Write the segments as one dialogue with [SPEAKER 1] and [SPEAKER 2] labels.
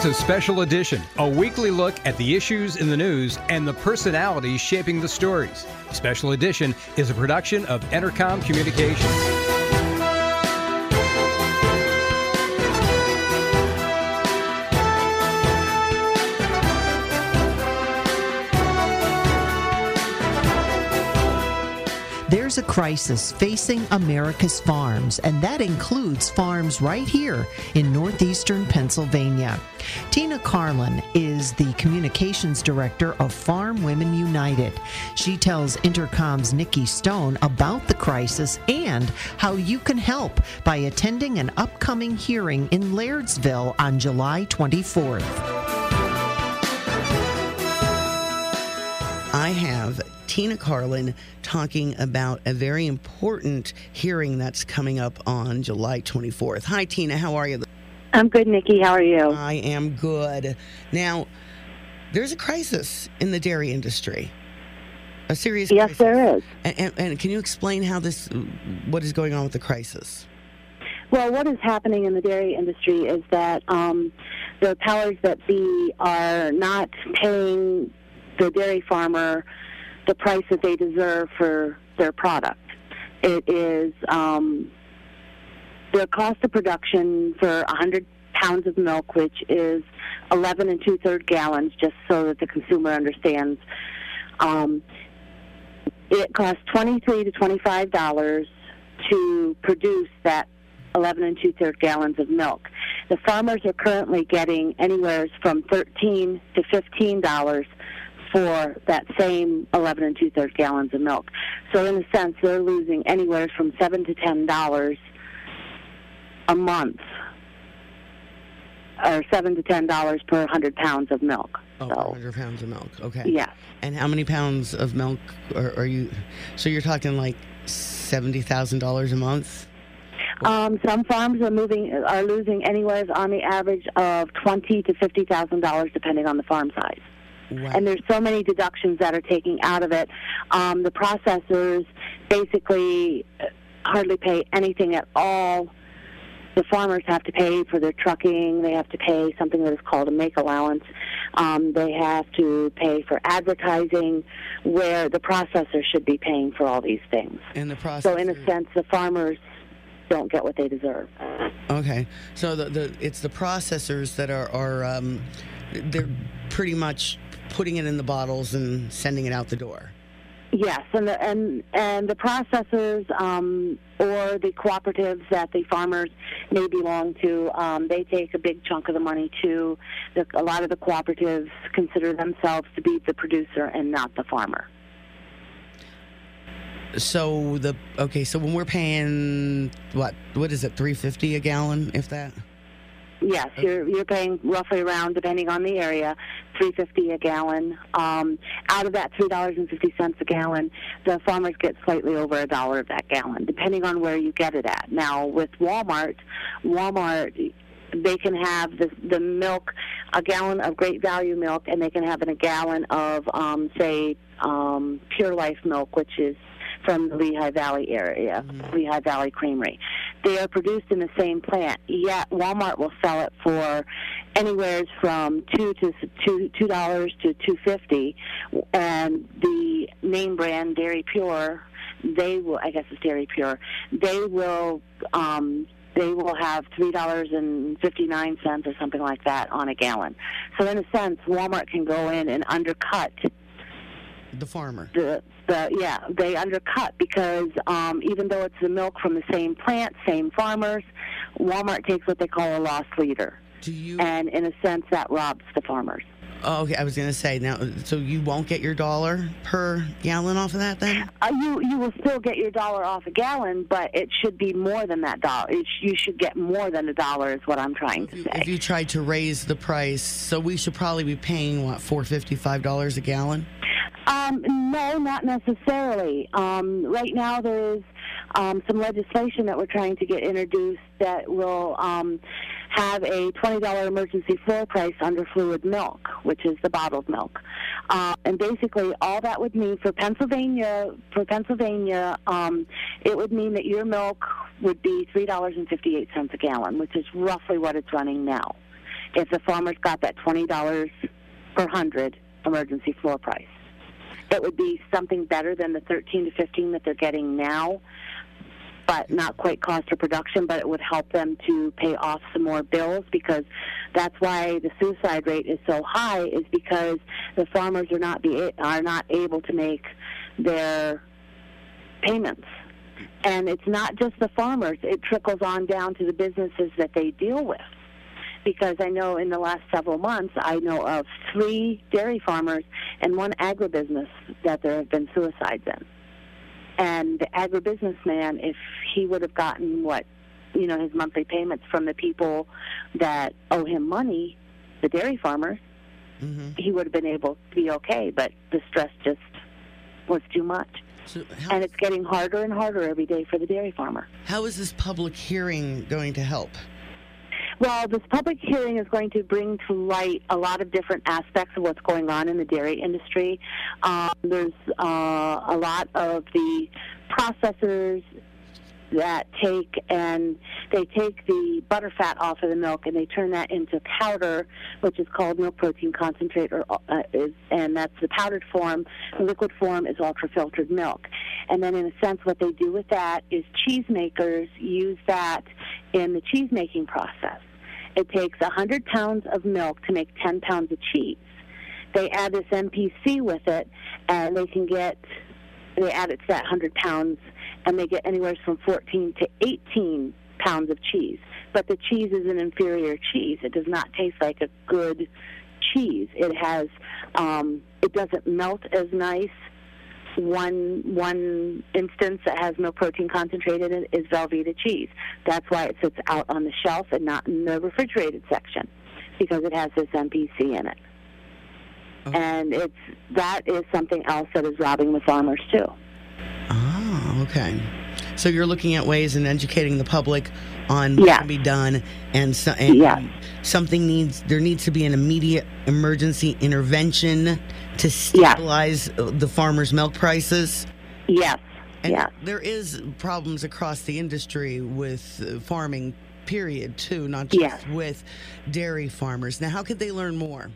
[SPEAKER 1] Welcome to Special Edition, a weekly look at the issues in the news and the personalities shaping the stories. Special Edition is a production of Entercom Communications.
[SPEAKER 2] There's a crisis facing America's farms, and that includes farms right here in northeastern Pennsylvania. Tina Carlin is the communications director of Farm Women United. She tells Entercom's Nikki Stone about the crisis and how you can help by attending an upcoming hearing in Lairdsville on July 24th.
[SPEAKER 3] I have Tina Carlin talking about a very important hearing that's coming up on July 24th. Hi, Tina. How are you?
[SPEAKER 4] I'm good, Nikki. How are you?
[SPEAKER 3] I am good. Now, there's a crisis in the dairy industry. A serious crisis.
[SPEAKER 4] yes,
[SPEAKER 3] crisis.
[SPEAKER 4] there is.
[SPEAKER 3] And, and, and can you explain how this, what is going on with the crisis?
[SPEAKER 4] Well, what is happening in the dairy industry is that um, the powers that be are not paying the dairy farmer the price that they deserve for their product. It is um, the cost of production for 100 pounds of milk, which is 11 and two third gallons, just so that the consumer understands. Um, it costs 23 to 25 dollars to produce that 11 and two third gallons of milk. The farmers are currently getting anywhere from 13 to 15 dollars for that same 11 and two thirds gallons of milk. So in a sense, they're losing anywhere from seven to ten dollars a month, or seven to ten dollars per hundred pounds of milk.
[SPEAKER 3] Oh,
[SPEAKER 4] so,
[SPEAKER 3] 100 pounds of milk. Okay.
[SPEAKER 4] Yes.
[SPEAKER 3] And how many pounds of milk are, are you? So you're talking like seventy thousand dollars a month.
[SPEAKER 4] Um, some farms are moving are losing anywhere on the average of twenty to fifty thousand dollars, depending on the farm size.
[SPEAKER 3] Wow.
[SPEAKER 4] and there's so many deductions that are taking out of it. Um, the processors basically uh, hardly pay anything at all. The farmers have to pay for their trucking. They have to pay something that is called a make allowance. Um, they have to pay for advertising, where the processor should be paying for all these things.
[SPEAKER 3] and the process.
[SPEAKER 4] So, in a sense, the farmers don't get what they deserve.
[SPEAKER 3] Okay, so the, the it's the processors that are are um, they're pretty much putting it in the bottles and sending it out the door.
[SPEAKER 4] Yes, and the, and and the processors um, or the cooperatives that the farmers may belong to, um, they take a big chunk of the money too. The, a lot of the cooperatives consider themselves to be the producer and not the farmer.
[SPEAKER 3] So the okay, so when we're paying what what is it, three fifty a gallon, if that?
[SPEAKER 4] Yes, you're you're paying roughly around, depending on the area, three fifty a gallon. Um, out of that three dollars and fifty cents a gallon, the farmers get slightly over a dollar of that gallon, depending on where you get it at. Now with Walmart, Walmart they can have the the milk, a gallon of Great Value milk, and they can have in a gallon of um, say um, Pure Life milk, which is from the Lehigh Valley area, Lehigh Valley Creamery. They are produced in the same plant. Yet Walmart will sell it for anywhere from two to two two dollars to two fifty, and the name brand Dairy Pure, they will. I guess it's Dairy Pure. They will. Um, they will have three dollars and fifty nine cents or something like that on a gallon. So in a sense, Walmart can go in and undercut
[SPEAKER 3] The farmer.
[SPEAKER 4] the the yeah they undercut because um, even though it's the milk from the same plant, same farmers, Walmart takes what they call a loss leader,
[SPEAKER 3] Do you
[SPEAKER 4] and in a sense that robs the farmers.
[SPEAKER 3] Oh, okay. I was going to say now, so you won't get your dollar per gallon off of that then?
[SPEAKER 4] Uh, you you will still get your dollar off a gallon, but it should be more than that dollar. It sh- you should get more than a dollar, is what I'm trying to say.
[SPEAKER 3] If you tried to raise the price, so we should probably be paying what four fifty five dollars a gallon.
[SPEAKER 4] Um, no, not necessarily. Um, right now, there is um, some legislation that we're trying to get introduced that will um, have a $20 emergency floor price under fluid milk, which is the bottled milk. Uh, and basically, all that would mean for Pennsylvania, for Pennsylvania, um, it would mean that your milk would be $3.58 a gallon, which is roughly what it's running now. If the farmers got that $20 per hundred emergency floor price it would be something better than the 13 to 15 that they're getting now, but not quite cost of production, but it would help them to pay off some more bills because that's why the suicide rate is so high is because the farmers are not be are not able to make their payments. And it's not just the farmers, it trickles on down to the businesses that they deal with because I know in the last several months I know of three dairy farmers and one agribusiness that there have been suicides in. And the agribusiness man, if he would have gotten what, you know, his monthly payments from the people that owe him money, the dairy farmers,
[SPEAKER 3] Mm-hmm.
[SPEAKER 4] he would have been able to be okay. But the stress just was too much.
[SPEAKER 3] So how,
[SPEAKER 4] And it's getting harder and harder every day for the dairy farmer.
[SPEAKER 3] how is this public hearing going to help?
[SPEAKER 4] Well, this public hearing is going to bring to light a lot of different aspects of what's going on in the dairy industry. Um, there's uh, a lot of the processors that take and they take the butter fat off of the milk and they turn that into powder, which is called milk protein concentrate, or uh, is, and that's the powdered form. The liquid form is ultra filtered milk, and then in a sense, what they do with that is cheesemakers use that in the cheese making process. It takes 100 pounds of milk to make 10 pounds of cheese. They add this MPC with it, and they can get they add it to that 100 pounds, and they get anywhere from 14 to 18 pounds of cheese. But the cheese is an inferior cheese. It does not taste like a good cheese. It has, um, it doesn't melt as nice. One one instance that has no protein concentrate in it is Velveeta cheese. That's why it sits out on the shelf and not in the refrigerated section, because it has this MPC in it. Oh. And it's that is something else that is robbing the farmers too.
[SPEAKER 3] Oh, okay. So you're looking at ways and educating the public on what
[SPEAKER 4] Yeah.
[SPEAKER 3] can be done, and, so, and
[SPEAKER 4] Yeah.
[SPEAKER 3] something needs there needs to be an immediate emergency intervention to stabilize uh the farmers' milk prices.
[SPEAKER 4] Yes.
[SPEAKER 3] And
[SPEAKER 4] yes.
[SPEAKER 3] there is problems across the industry with uh, farming. Period. Too, not just
[SPEAKER 4] Yes.
[SPEAKER 3] with dairy farmers. Now, how could they learn more?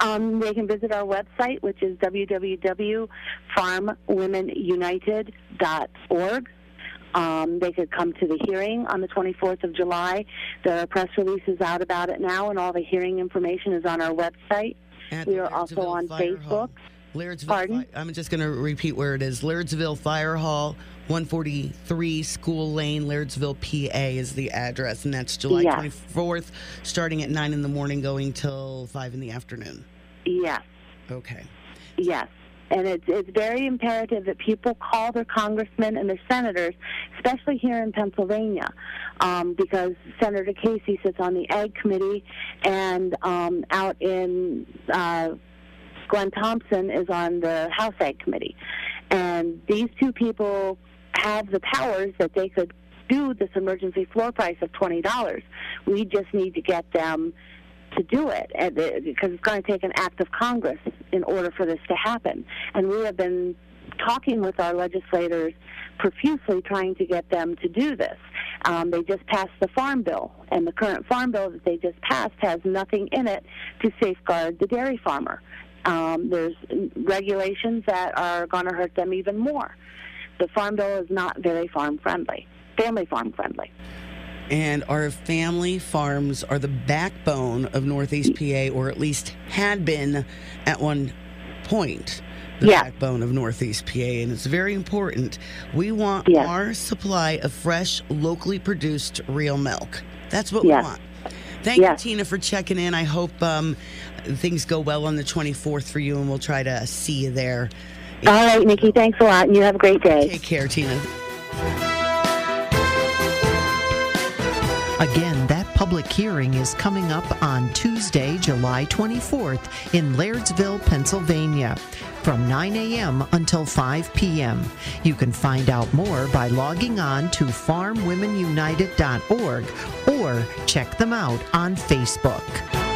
[SPEAKER 4] Um, they can visit our website, which is www.farmwomenunited.org. Um, they could come to the hearing on the 24th of July. The press release is out about it now, and all the hearing information is on our website.
[SPEAKER 3] At
[SPEAKER 4] We are also on
[SPEAKER 3] Fire Hall.
[SPEAKER 4] Facebook.
[SPEAKER 3] Lairdsville.
[SPEAKER 4] Pardon?
[SPEAKER 3] I'm just going to repeat where it is. Lairdsville Fire Hall, 143 School Lane, Lairdsville, PA is the address, and that's July
[SPEAKER 4] Yes.
[SPEAKER 3] 24th, starting at 9 in the morning, going till 5 in the afternoon.
[SPEAKER 4] Yes.
[SPEAKER 3] Okay.
[SPEAKER 4] Yes. And it's, it's very imperative that people call their congressmen and their senators, especially here in Pennsylvania, um, because Senator Casey sits on the Ag Committee, and um, out in uh, Glenn Thompson is on the House Ag Committee. And these two people have the powers that they could do this emergency floor price of $20. We just need to get them to do it because it's going to take an act of Congress in order for this to happen. And we have been talking with our legislators profusely trying to get them to do this. Um, they just passed the farm bill, and the current farm bill that they just passed has nothing in it to safeguard the dairy farmer. Um, there's regulations that are going to hurt them even more. The farm bill is not very farm friendly, family farm friendly.
[SPEAKER 3] And our family farms are the backbone of Northeast PA, or at least had been at one point the
[SPEAKER 4] Yeah.
[SPEAKER 3] backbone of Northeast PA. And it's very important. We want
[SPEAKER 4] Yes.
[SPEAKER 3] our supply of fresh, locally produced real milk. That's what
[SPEAKER 4] Yes.
[SPEAKER 3] we want. Thank you, Tina, for checking in. I hope um, things go well on the 24th for you, and we'll try to see you there.
[SPEAKER 4] All right, Nikki, thanks a lot, and you have a great day.
[SPEAKER 3] Take care, Tina.
[SPEAKER 2] Again, that public hearing is coming up on Tuesday, July 24th in Lairdsville, Pennsylvania, from 9 a.m. until 5 p.m. You can find out more by logging on to farmwomenunited.org or check them out on Facebook.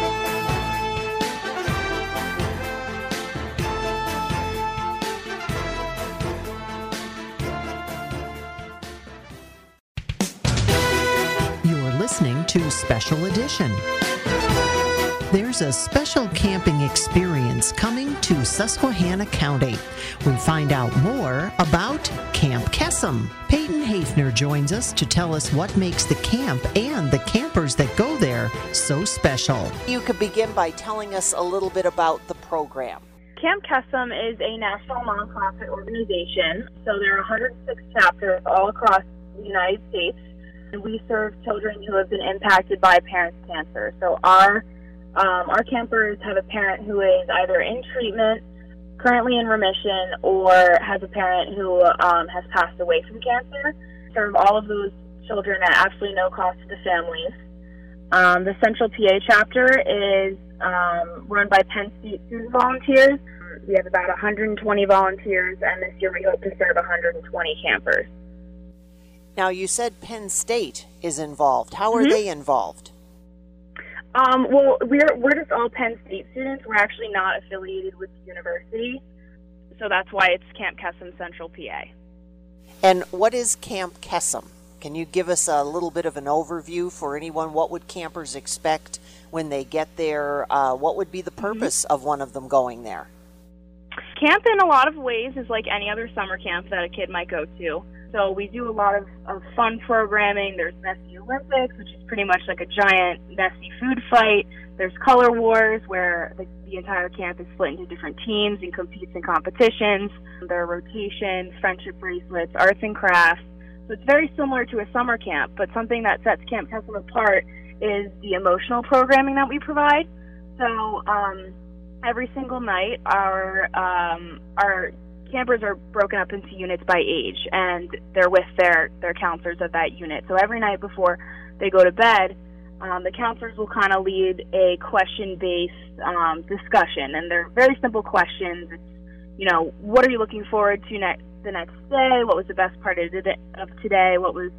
[SPEAKER 2] To Special Edition. There's a special camping experience coming to Susquehanna County. We find out more about Camp Kesem. Peyton Haefner joins us to tell us what makes the camp and the campers that go there so special.
[SPEAKER 5] You could begin by telling us a little bit about the program.
[SPEAKER 6] Camp Kesem is a national nonprofit organization. So there are 106 chapters all across the United States. And we serve children who have been impacted by parents' cancer. So our um, our campers have a parent who is either in treatment, currently in remission, or has a parent who um, has passed away from cancer. Serve all of those children at absolutely no cost to the families. Um, the Central PA chapter is um, run by Penn State student volunteers. We have about 120 volunteers, and this year we hope to serve 120 campers.
[SPEAKER 5] Now, you said Penn State is involved. How are
[SPEAKER 6] Mhm.
[SPEAKER 5] they involved?
[SPEAKER 6] Um, well, we're we're just all Penn State students. We're actually not affiliated with the university, so that's why it's Camp Kesem Central PA.
[SPEAKER 5] And what is Camp Kesem? Can you give us a little bit of an overview for anyone? What would campers expect when they get there? Uh, what would be the purpose of one of them going there?
[SPEAKER 6] Camp, in a lot of ways, is like any other summer camp that a kid might go to. So we do a lot of, of fun programming. There's Messy Olympics, which is pretty much like a giant messy food fight. There's Color Wars, where the, the entire camp is split into different teams and competes in competitions. There are rotations, friendship bracelets, arts and crafts. So it's very similar to a summer camp, but something that sets Camp Kesem apart is the emotional programming that we provide. So um, every single night, our um, our campers are broken up into units by age, and they're with their their counselors of that unit. So every night before they go to bed, um, the counselors will kind of lead a question-based um, discussion, and they're very simple questions. It's, you know, what are you looking forward to next the next day? What was the best part of, the, of today? What was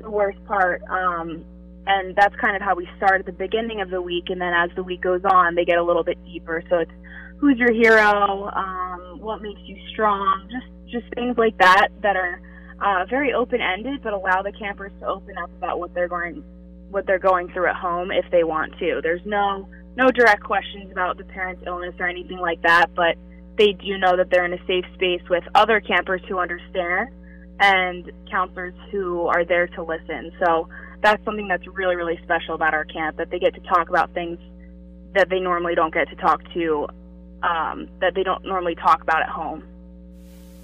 [SPEAKER 6] the worst part? Um, and that's kind of how we start at the beginning of the week, and then as the week goes on, they get a little bit deeper. So it's who's your hero? Um, what makes you strong? Just just things like that that are uh, very open ended, but allow the campers to open up about what they're going what they're going through at home if they want to. There's no no direct questions about the parent's illness or anything like that, but they do know that they're in a safe space with other campers who understand and counselors who are there to listen. So that's something that's really really special about our camp that they get to talk about things that they normally don't get to talk to um, that they don't normally talk about at home.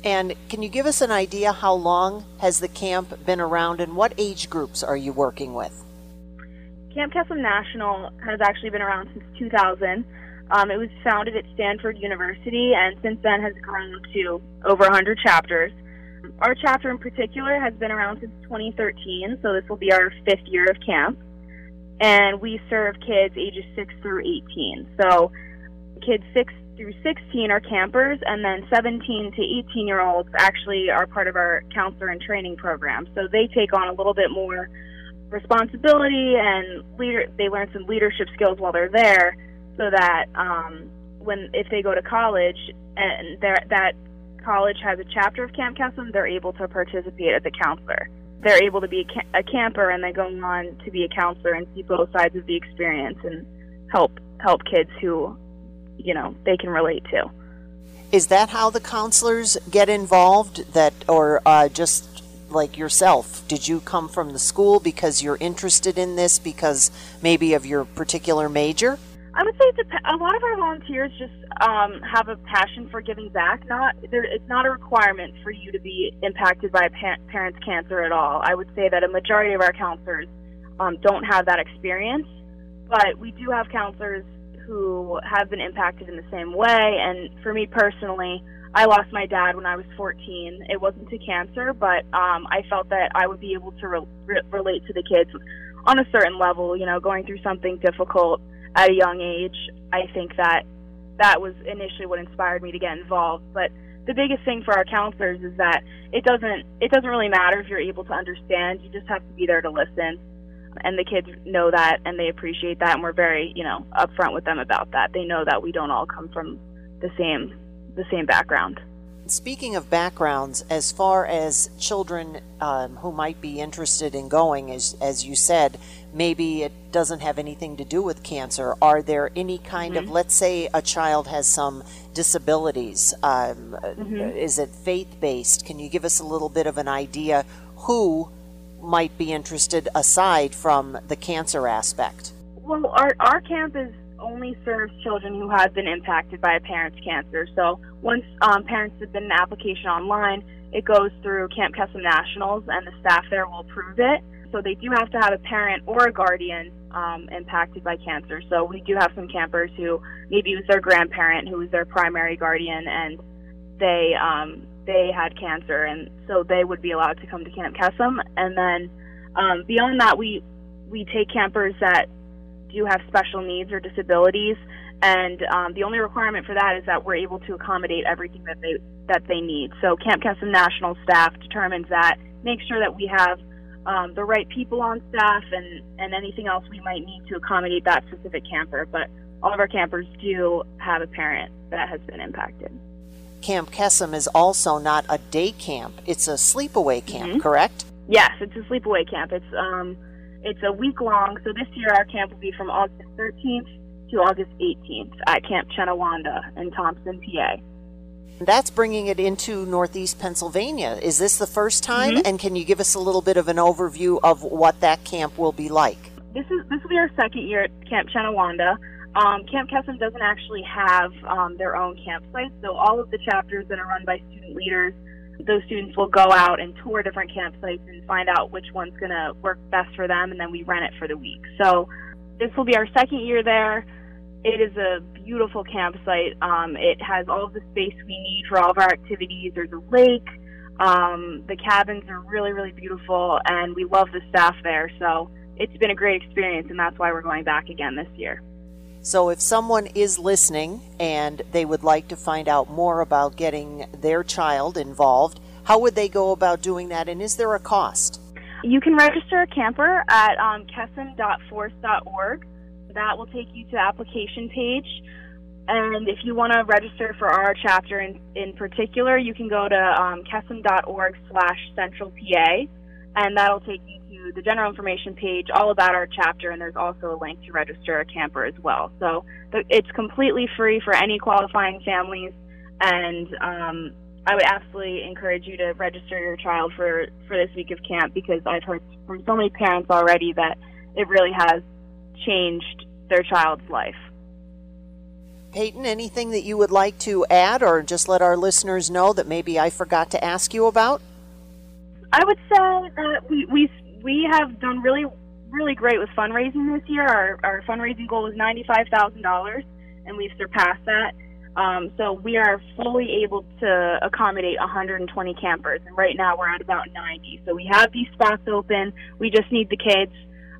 [SPEAKER 5] And can you give us an idea how long has the camp been around and what age groups are you working with?
[SPEAKER 6] Camp Kesem National has actually been around since 2000. Um, it was founded at Stanford University and since then has grown to over 100 chapters. Our chapter in particular has been around since 2013, so this will be our fifth year of camp. And we serve kids ages 6 through 18. So kids 6 through 16 are campers, and then 17 to 18 year olds actually are part of our counselor and training program. So they take on a little bit more responsibility and leader. They learn some leadership skills while they're there, so that um, when if they go to college and that college has a chapter of Camp Kesem, they're able to participate as a counselor. They're able to be a, ca- a camper and then go on to be a counselor and see both sides of the experience and help help kids who you know they can relate to.
[SPEAKER 5] Is that how the counselors get involved? That or uh, just like yourself? Did you come from the school because you're interested in this because maybe of your particular major?
[SPEAKER 6] I would say a, a lot of our volunteers just um, have a passion for giving back. Not there, it's not a requirement for you to be impacted by a pa- parent's cancer at all. I would say that a majority of our counselors um, don't have that experience, but we do have counselors who have been impacted in the same way. And for me personally, I lost my dad when I was 14. It wasn't to cancer, but um, I felt that I would be able to re- re- relate to the kids on a certain level. You know, going through something difficult at a young age. I think that that was initially what inspired me to get involved. But the biggest thing for our counselors is that it doesn't it doesn't really matter if you're able to understand. You just have to be there to listen. And the kids know that and they appreciate that and we're very, you know, upfront with them about that. They know that we don't all come from the same the same background.
[SPEAKER 5] Speaking of backgrounds, as far as children um, who might be interested in going, as, as you said, maybe it doesn't have anything to do with cancer. Are there any kind
[SPEAKER 6] Mm-hmm.
[SPEAKER 5] of, let's say a child has some disabilities, um,
[SPEAKER 6] Mm-hmm.
[SPEAKER 5] is it faith based? Can you give us a little bit of an idea who might be interested aside from the cancer aspect?
[SPEAKER 6] Well, our our camp is only serves children who have been impacted by a parent's cancer. So once um, parents submit an application online, it goes through Camp Kesem Nationals, and the staff there will approve it. So they do have to have a parent or a guardian um, impacted by cancer. So we do have some campers who maybe it was their grandparent who was their primary guardian, and they um, they had cancer, and so they would be allowed to come to Camp Kesem. And then um, beyond that, we we take campers that do have special needs or disabilities, and um, the only requirement for that is that we're able to accommodate everything that they that they need. So Camp Kesem National staff determines that, make sure that we have um, the right people on staff, and and anything else we might need to accommodate that specific camper. But all of our campers do have a parent that has been impacted.
[SPEAKER 5] Camp Kesem is also not a day camp, it's a sleepaway camp,
[SPEAKER 6] Mhm.
[SPEAKER 5] correct?
[SPEAKER 6] Yes, it's a sleepaway camp. It's um, it's a week long. So this year our camp will be from August 13th to August 18th at Camp Chen-A-Wanda in Thompson, PA.
[SPEAKER 5] That's bringing it into Northeast Pennsylvania. Is this the first time?
[SPEAKER 6] Mhm.
[SPEAKER 5] And can you give us a little bit of an overview of what that camp will be like?
[SPEAKER 6] This is this will be our second year at Camp Chen-A-Wanda. Um, camp Kesem doesn't actually have um, their own campsite, so all of the chapters that are run by student leaders, those students will go out and tour different campsites and find out which one's going to work best for them, and then we rent it for the week. So this will be our second year there. It is a beautiful campsite. Um, it has all of the space we need for all of our activities. There's a lake. Um, the cabins are really, really beautiful, and we love the staff there. So it's been a great experience, and that's why we're going back again this year.
[SPEAKER 5] So, if someone is listening and they would like to find out more about getting their child involved, how would they go about doing that? And is there a cost?
[SPEAKER 6] You can register a camper at um. That will take you to the application page. And if you want to register for our chapter in, in particular, you can go to um, kesem.org slash central PA, and that'll take you to the general information page all about our chapter, and there's also a link to register a camper as well. So it's completely free for any qualifying families, and um, I would absolutely encourage you to register your child for, for this week of camp because I've heard from so many parents already that it really has changed their child's life.
[SPEAKER 5] Peyton, anything that you would like to add or just let our listeners know that maybe I forgot to ask you about?
[SPEAKER 6] I would say that we we we have done really really great with fundraising this year. Our our fundraising goal was ninety five thousand dollars, and we've surpassed that. Um, so we are fully able to accommodate 120 campers, and right now we're at about 90. So we have these spots open. We just need the kids.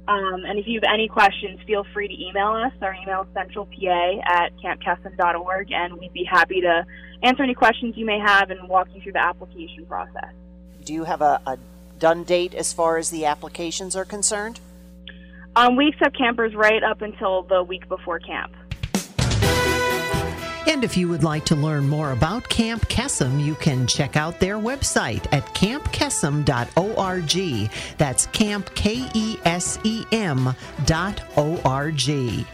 [SPEAKER 6] Um, and if you have any questions, feel free to email us. Our email is centralpa at campkesem.org, and we'd be happy to answer any questions you may have and walk you through the application process.
[SPEAKER 5] Do you have a, a done date as far as the applications are concerned?
[SPEAKER 6] Um, we accept campers right up until the week before camp.
[SPEAKER 2] And if you would like to learn more about Camp Kesem, you can check out their website at campkesem.org. That's camp, K E S E M dot O R G.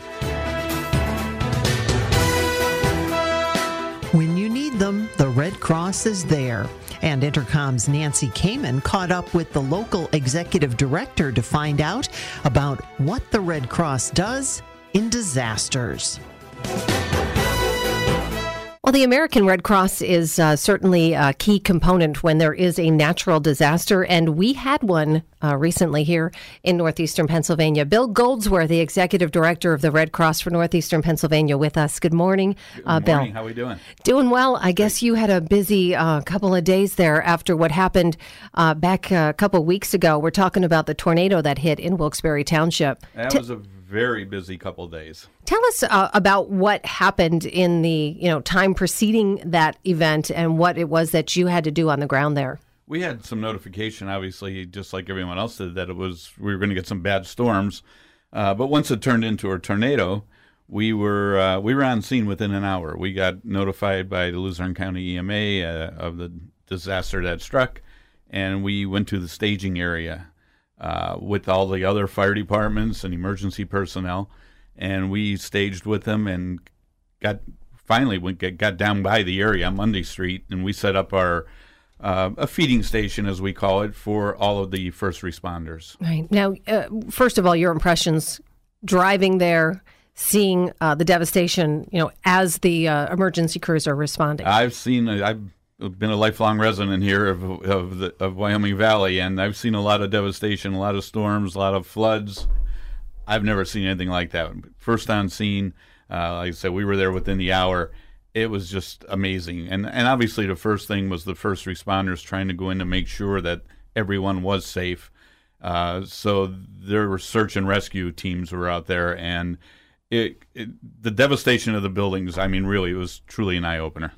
[SPEAKER 2] the Red Cross is there. And Entercom's Nancy Kamen caught up with the local executive director to find out about what the Red Cross does in disasters.
[SPEAKER 7] Well, the American Red Cross is uh, certainly a key component when there is a natural disaster, and we had one uh, recently here in northeastern Pennsylvania. Bill Goldsworthy, the executive director of the Red Cross for northeastern Pennsylvania, with us. Good morning, uh,
[SPEAKER 8] Good morning.
[SPEAKER 7] Bill.
[SPEAKER 8] How we doing?
[SPEAKER 7] Doing well. I guess you had a busy uh, couple of days there after what happened uh, back a couple weeks ago. We're talking about the tornado that hit in Wilkes-Barre Township.
[SPEAKER 8] That
[SPEAKER 7] T-
[SPEAKER 8] was a very busy couple of days.
[SPEAKER 7] Tell us uh, about what happened in the you know time preceding that event and what it was that you had to do on the ground there.
[SPEAKER 8] We had some notification, obviously, just like everyone else did, that it was we were going to get some bad storms. Uh, but once it turned into a tornado, we were uh, we were on scene within an hour. We got notified by the Luzerne County EMA uh, of the disaster that struck, and we went to the staging area uh, with all the other fire departments and emergency personnel, and we staged with them and got finally get, got down by the area on Mundy Street, and we set up our uh, a feeding station, as we call it, for all of the first responders.
[SPEAKER 7] Right now, uh, first of all, your impressions driving there, seeing uh, the devastation, you know, as the uh, emergency crews are responding.
[SPEAKER 8] I've seen I've been a lifelong resident here of of, the, of Wyoming Valley, and I've seen a lot of devastation, a lot of storms, a lot of floods. I've never seen anything like that. First on scene, uh, like I said, we were there within the hour. It was just amazing, and and obviously the first thing was the first responders trying to go in to make sure that everyone was safe. Uh, so there were search and rescue teams were out there, and it, it the devastation of the buildings. I mean, really, it was truly an eye opener.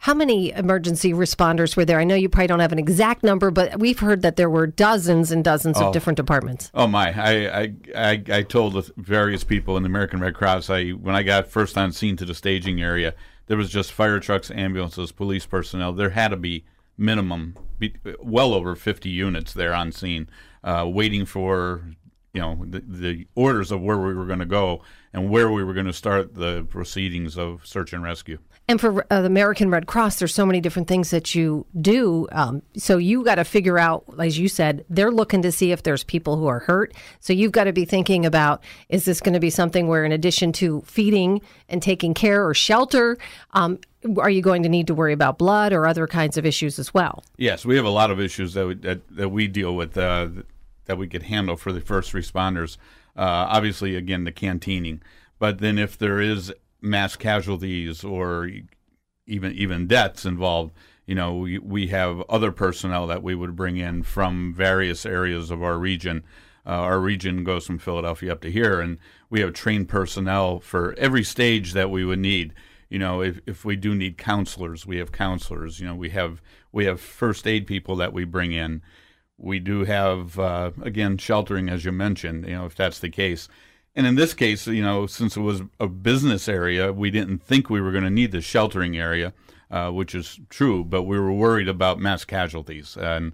[SPEAKER 7] How many emergency responders were there? I know you probably don't have an exact number, but we've heard that there were dozens and dozens
[SPEAKER 8] Oh.
[SPEAKER 7] of different departments.
[SPEAKER 8] Oh my! I, I I I told the various people in the American Red Cross. I when I got first on scene to the staging area, there was just fire trucks, ambulances, police personnel. There had to be minimum, well over fifty units there on scene, uh, waiting for you know the, the orders of where we were going to go and where we were going to start the proceedings of search and rescue.
[SPEAKER 7] And for uh, the American Red Cross, there's so many different things that you do. Um, so you got to figure out, as you said, they're looking to see if there's people who are hurt. So you've got to be thinking about: is this going to be something where, in addition to feeding and taking care or shelter, um, are you going to need to worry about blood or other kinds of issues as well?
[SPEAKER 8] Yes, we have a lot of issues that we, that, that we deal with uh, that we could handle for the first responders. Uh, obviously, again, the canteening, but then if there is mass casualties or even even deaths involved, you know, we, we have other personnel that we would bring in from various areas of our region. Uh, our region goes from Philadelphia up to here, and we have trained personnel for every stage that we would need you know if, if we do need counselors we have counselors you know we have we have first aid people that we bring in we do have uh, again sheltering as you mentioned you know if that's the case. And in this case you know since it was a business area we didn't think we were going to need the sheltering area uh, which is true but we were worried about mass casualties. And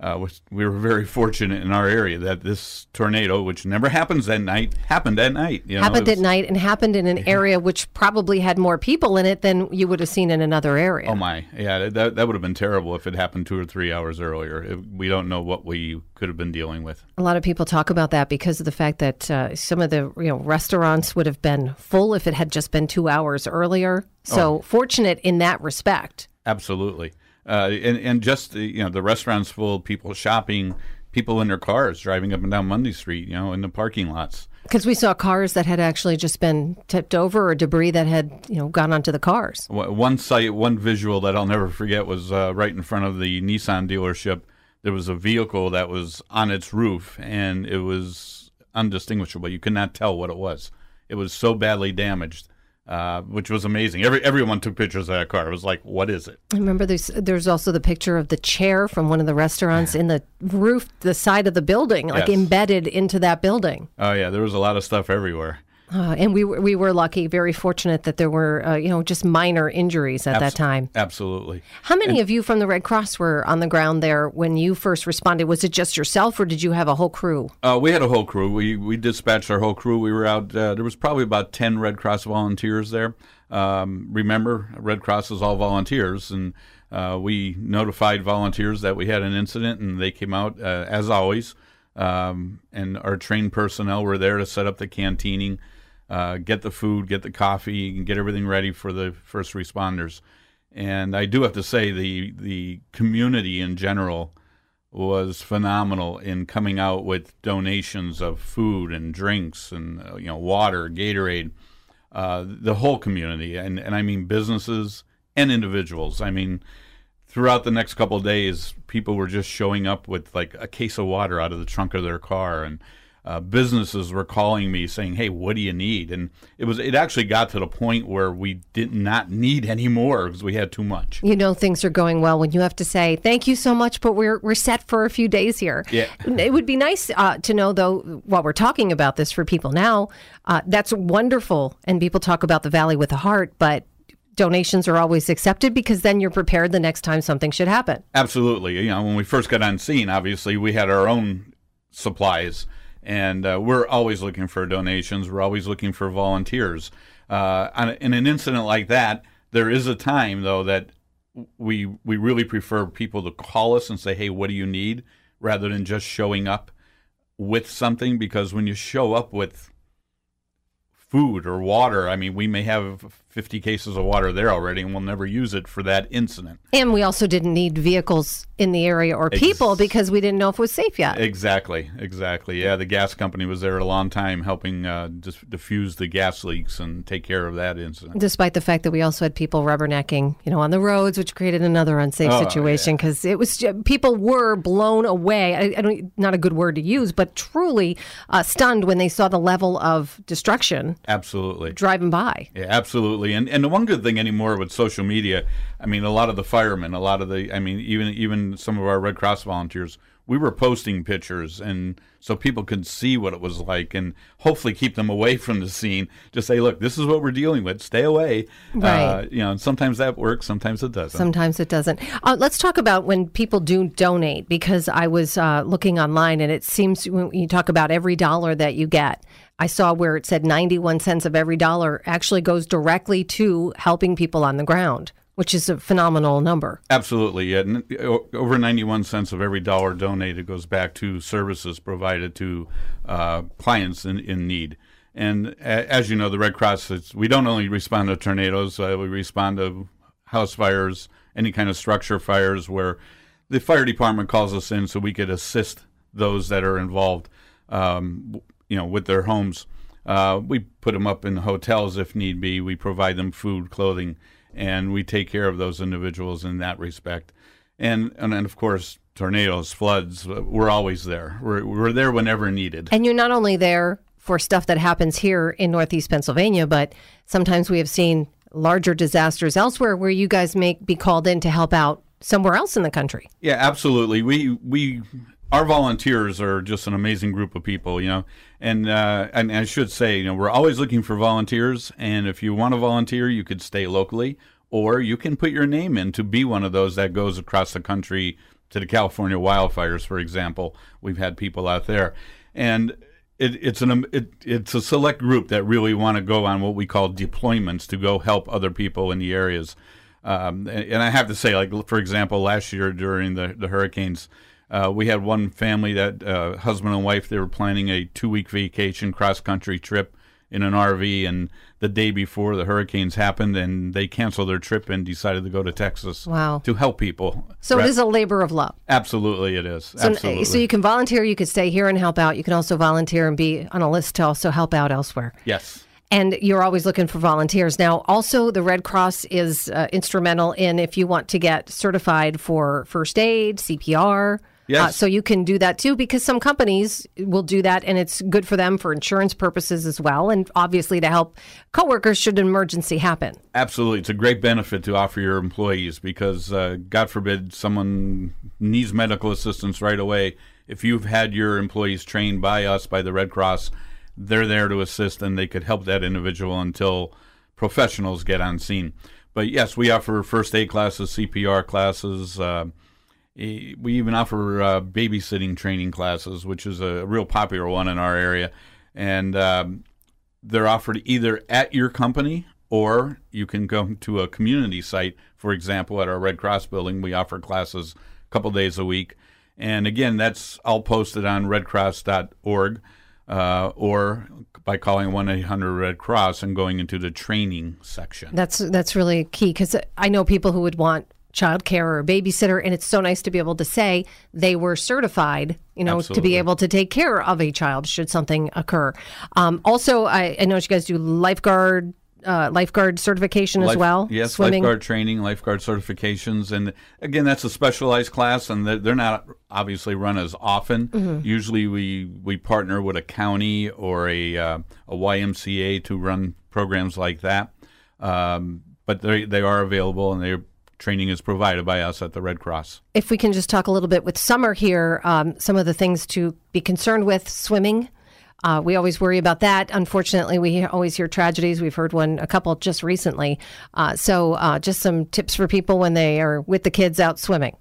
[SPEAKER 8] uh, which we were very fortunate in our area that this tornado, which never happens at night, happened at night. You know,
[SPEAKER 7] happened
[SPEAKER 8] it
[SPEAKER 7] at night and happened in an area which probably had more people in it than you would have seen in another area.
[SPEAKER 8] Oh my, yeah, that that would have been terrible if it happened two or three hours earlier. It, we don't know what we could have been dealing with.
[SPEAKER 7] A lot of people talk about that because of the fact that uh, some of the you know restaurants would have been full if it had just been two hours earlier. So
[SPEAKER 8] Oh.
[SPEAKER 7] fortunate in that respect.
[SPEAKER 8] Absolutely, uh, and and just the, you know the restaurants full, people shopping, people in their cars driving up and down Mundy Street, you know, in the parking lots.
[SPEAKER 7] Because we saw cars that had actually just been tipped over or debris that had you know gone onto the cars.
[SPEAKER 8] One one sight, one visual that I'll never forget was uh, right in front of the Nissan dealership. There was a vehicle that was on its roof, and it was undistinguishable. You could not tell what it was. It was so badly damaged, uh, which was amazing. Every everyone took pictures of that car. It was like, what is it?
[SPEAKER 7] I remember there's there's also the picture of the chair from one of the restaurants in the roof, the side of the building, like
[SPEAKER 8] Yes.
[SPEAKER 7] embedded into that building.
[SPEAKER 8] Oh yeah, there was a lot of stuff everywhere.
[SPEAKER 7] Uh, and we were, we were lucky, very fortunate that there were uh, you know just minor injuries at that time.
[SPEAKER 8] Absolutely.
[SPEAKER 7] How many of you from the Red Cross were on the ground there when you first responded? Was it just yourself, or did you have a whole crew?
[SPEAKER 8] Uh, we had a whole crew. We we dispatched our whole crew. We were out. Uh, there was probably about ten Red Cross volunteers there. Um, remember, Red Cross is all volunteers, and uh, we notified volunteers that we had an incident, and they came out uh, as always. Um, and our trained personnel were there to set up the canteening. Uh, get the food, get the coffee, and get everything ready for the first responders. And I do have to say the the community in general was phenomenal in coming out with donations of food and drinks and uh, you know water, Gatorade, uh, the whole community, and and I mean businesses and individuals. I mean, throughout the next couple days, people were just showing up with like a case of water out of the trunk of their car and uh, businesses were calling me saying, "Hey, what do you need?" And it was it actually got to the point where we did not need any more because we had too much.
[SPEAKER 7] You know things are going well when you have to say thank you so much, but we're we're set for a few days here.
[SPEAKER 8] Yeah.
[SPEAKER 7] It would be nice uh, to know though while we're talking about this for people now. Uh, that's wonderful, and people talk about the Valley with a heart, but donations are always accepted because then you're prepared the next time something should happen.
[SPEAKER 8] Absolutely. You know, when we first got on scene, obviously we had our own supplies and uh, we're always looking for donations. We're always looking for volunteers. Uh, in an incident like that, there is a time though that we we really prefer people to call us and say, "Hey, what do you need?" rather than just showing up with something. Because when you show up with food or water. I mean, we may have 50 cases of water there already, and we'll never use it for that incident.
[SPEAKER 7] And we also didn't need vehicles in the area or people Ex- because we didn't know if it was safe yet.
[SPEAKER 8] Exactly, exactly. Yeah, the gas company was there a long time helping uh, dis- diffuse the gas leaks and take care of that incident.
[SPEAKER 7] Despite the fact that we also had people rubbernecking, you know, on the roads, which created another unsafe oh, situation because yeah. it was people were blown away. I, I, don't, not a good word to use, but truly uh, stunned when they saw the level of destruction
[SPEAKER 8] Absolutely.
[SPEAKER 7] Driving by.
[SPEAKER 8] Yeah, absolutely. And and the one good thing anymore with social media, I mean, a lot of the firemen, a lot of the, I mean, even even some of our Red Cross volunteers, we were posting pictures, and so people could see what it was like, and hopefully keep them away from the scene. Just say, look, this is what we're dealing with. Stay away.
[SPEAKER 7] Right.
[SPEAKER 8] Uh, you know, and sometimes that works, sometimes it doesn't.
[SPEAKER 7] Sometimes it doesn't. Uh, let's talk about when people do donate, because I was uh, looking online, and it seems when you talk about every dollar that you get. I saw where it said 91 cents of every dollar actually goes directly to helping people on the ground, which is a phenomenal number.
[SPEAKER 8] Absolutely. Yeah. Over 91 cents of every dollar donated goes back to services provided to uh, clients in, in need. And as you know, the Red Cross, we don't only respond to tornadoes, uh, we respond to house fires, any kind of structure fires where the fire department calls us in so we could assist those that are involved. Um, you know, with their homes. Uh, we put them up in hotels if need be. We provide them food, clothing, and we take care of those individuals in that respect. And and, and of course, tornadoes, floods, we're always there. We're, we're there whenever needed.
[SPEAKER 7] And you're not only there for stuff that happens here in Northeast Pennsylvania, but sometimes we have seen larger disasters elsewhere where you guys may be called in to help out somewhere else in the country.
[SPEAKER 8] Yeah, absolutely. We we our volunteers are just an amazing group of people, you know. And uh, and I should say, you know, we're always looking for volunteers. And if you want to volunteer, you could stay locally, or you can put your name in to be one of those that goes across the country to the California wildfires, for example. We've had people out there, and it, it's an it, it's a select group that really want to go on what we call deployments to go help other people in the areas. Um, and, and I have to say, like for example, last year during the the hurricanes uh, we had one family that uh, husband and wife they were planning a two week vacation cross country trip in an RV, and the day before the hurricanes happened, and they canceled their trip and decided to go to Texas.
[SPEAKER 7] Wow!
[SPEAKER 8] To help people.
[SPEAKER 7] So it is a labor of love.
[SPEAKER 8] Absolutely, it is.
[SPEAKER 7] So,
[SPEAKER 8] Absolutely.
[SPEAKER 7] so you can volunteer. You could stay here and help out. You can also volunteer and be on a list to also help out elsewhere.
[SPEAKER 8] Yes
[SPEAKER 7] and you're always looking for volunteers. Now, also, the Red Cross is uh, instrumental in if you want to get certified for first aid, CPR.
[SPEAKER 8] Yes. Uh,
[SPEAKER 7] so you can do that too because some companies will do that and it's good for them for insurance purposes as well and obviously to help coworkers should an emergency happen.
[SPEAKER 8] Absolutely. It's a great benefit to offer your employees because uh, God forbid someone needs medical assistance right away. If you've had your employees trained by us by the Red Cross, they're there to assist and they could help that individual until professionals get on scene. But yes, we offer first aid classes, CPR classes, uh, we even offer uh, babysitting training classes, which is a real popular one in our area. And um, they're offered either at your company or you can go to a community site. For example, at our Red Cross building, we offer classes a couple days a week. And again, that's all posted on redcross.org. uh, or by calling 1 800 Red Cross and going into the training section.
[SPEAKER 7] That's that's really key because I know people who would want childcare or a babysitter, and it's so nice to be able to say they were certified, you know, to be able to take care of a child should something occur. Um, also, I, I know you guys do lifeguard uh, lifeguard certification as well.
[SPEAKER 8] Yes,
[SPEAKER 7] swimming.
[SPEAKER 8] lifeguard training, lifeguard certifications, and again, that's a specialized class, and they're, they're not obviously run as often.
[SPEAKER 7] Mhm.
[SPEAKER 8] Usually, we we partner with a county or a uh, a YMCA to run programs like that. Um, but they they are available, and their training is provided by us at the Red Cross.
[SPEAKER 7] If we can just talk a little bit with summer here, um, some of the things to be concerned with swimming. Uh, we always worry about that. Unfortunately, we always hear tragedies. We've heard one, a couple just recently. Uh, so, uh, just some tips for people when they are with the kids out swimming.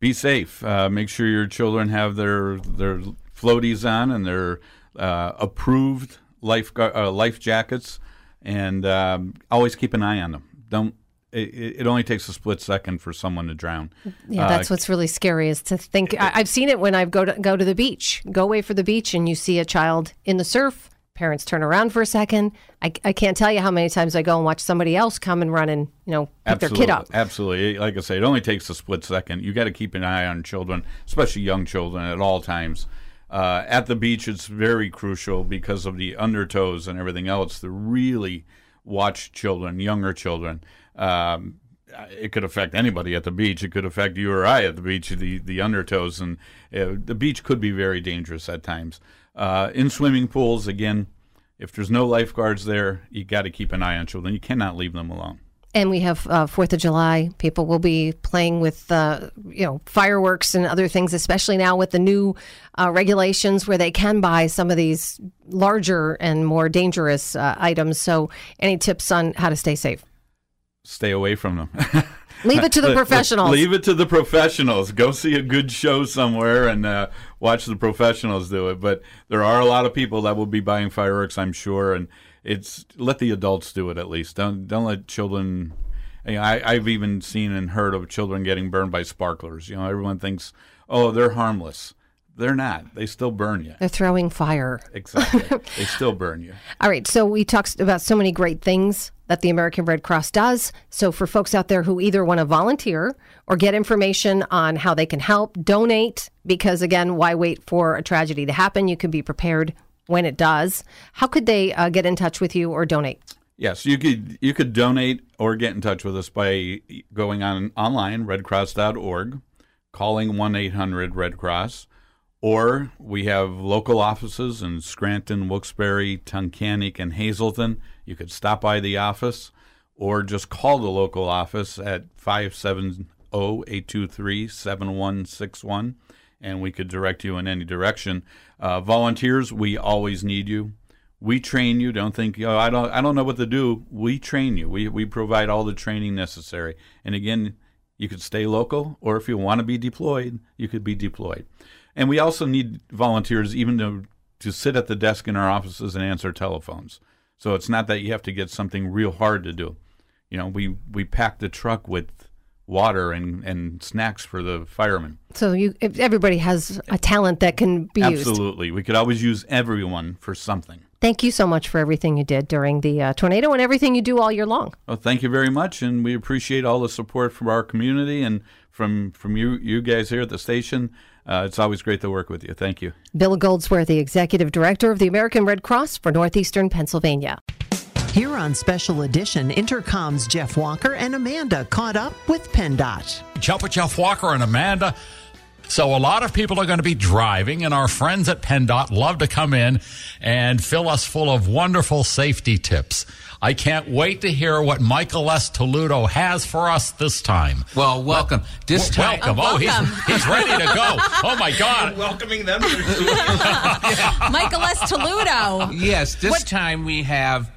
[SPEAKER 8] be safe. Uh, make sure your children have their their floaties on and their uh, approved life uh, life jackets, and um, always keep an eye on them. Don't. It, it only takes a split second for someone to drown.
[SPEAKER 7] Yeah,
[SPEAKER 8] Uh,
[SPEAKER 7] that's what's really scary is to think. I, I've seen it when I go to go to the beach, go away for the beach, and you see a child in the surf. Parents turn around for a second. I, I can't tell you how many times I go and watch somebody else come and run and you know pick their kid up.
[SPEAKER 8] Absolutely. Like I say, it only takes a split second. You got to keep an eye on children, especially young children, at all times. Uh, at the beach, it's very crucial because of the undertows and everything else to really watch children, younger children. Um, it could affect anybody at the beach. It could affect you or I at the beach. The the undertows and uh, the beach could be very dangerous at times. Uh, in swimming pools, again, if there's no lifeguards there, you got to keep an eye on children. You cannot leave them alone.
[SPEAKER 7] And we have uh, Fourth of July. People will be playing with, uh, you know, fireworks and other things, especially now with the new uh, regulations where they can buy some of these larger and more dangerous uh, items. So, any tips on how to stay safe?
[SPEAKER 8] Stay away from them.
[SPEAKER 7] Leave it to the professionals.
[SPEAKER 8] Leave it to the professionals. Go see a good show somewhere and uh, watch the professionals do it. But there are a lot of people that will be buying fireworks, I'm sure, and it's let the adults do it at least. Don't don't let children. You know, I, I've even seen and heard of children getting burned by sparklers. You know, everyone thinks, oh, they're harmless. They're not. They still burn you.
[SPEAKER 7] They're throwing fire.
[SPEAKER 8] Exactly. they still burn you.
[SPEAKER 7] All right. So we talked about so many great things that the American Red Cross does. So for folks out there who either want to volunteer or get information on how they can help, donate, because again, why wait for a tragedy to happen? You can be prepared when it does. How could they uh, get in touch with you or donate?
[SPEAKER 8] Yes, you could you could donate or get in touch with us by going on online redcross.org, calling 1-800 Red Cross, or we have local offices in Scranton, Wilkes-Barre, Tunkhannock, and Hazleton. You could stop by the office or just call the local office at oh, 570-823-7161 and we could direct you in any direction. Uh, volunteers, we always need you. We train you. Don't think, oh, I don't, I don't know what to do. We train you. We we provide all the training necessary. And again, you could stay local, or if you want to be deployed, you could be deployed. And we also need volunteers even to to sit at the desk in our offices and answer telephones. So it's not that you have to get something real hard to do. You know, we we pack the truck with water and, and snacks for the firemen.
[SPEAKER 7] So you, if everybody has a talent that can be used.
[SPEAKER 8] Absolutely. We could always use everyone for something.
[SPEAKER 7] Thank you so much for everything you did during the uh, tornado and everything you do all year long.
[SPEAKER 8] Well, thank you very much, and we appreciate all the support from our community and from from you you guys here at the station. Uh, it's always great to work with you. Thank you.
[SPEAKER 7] Bill Goldsworthy, Executive Director of the American Red Cross for Northeastern Pennsylvania.
[SPEAKER 2] Here on Special Edition, Entercom's Jeff Walker and Amanda caught up with PennDOT.
[SPEAKER 9] Jump with Jeff Walker and Amanda. So a lot of people are going to be driving, and our friends at PennDOT love to come in and fill us full of wonderful safety tips. I can't wait to hear what Michael S. Taluto has for us this time.
[SPEAKER 10] Well, welcome. This
[SPEAKER 9] W-
[SPEAKER 10] time,
[SPEAKER 9] welcome. Oh, he's, he's ready to go. Oh, my God.
[SPEAKER 11] Welcoming them.
[SPEAKER 12] Michael S. Taluto.
[SPEAKER 10] Yes, this time we have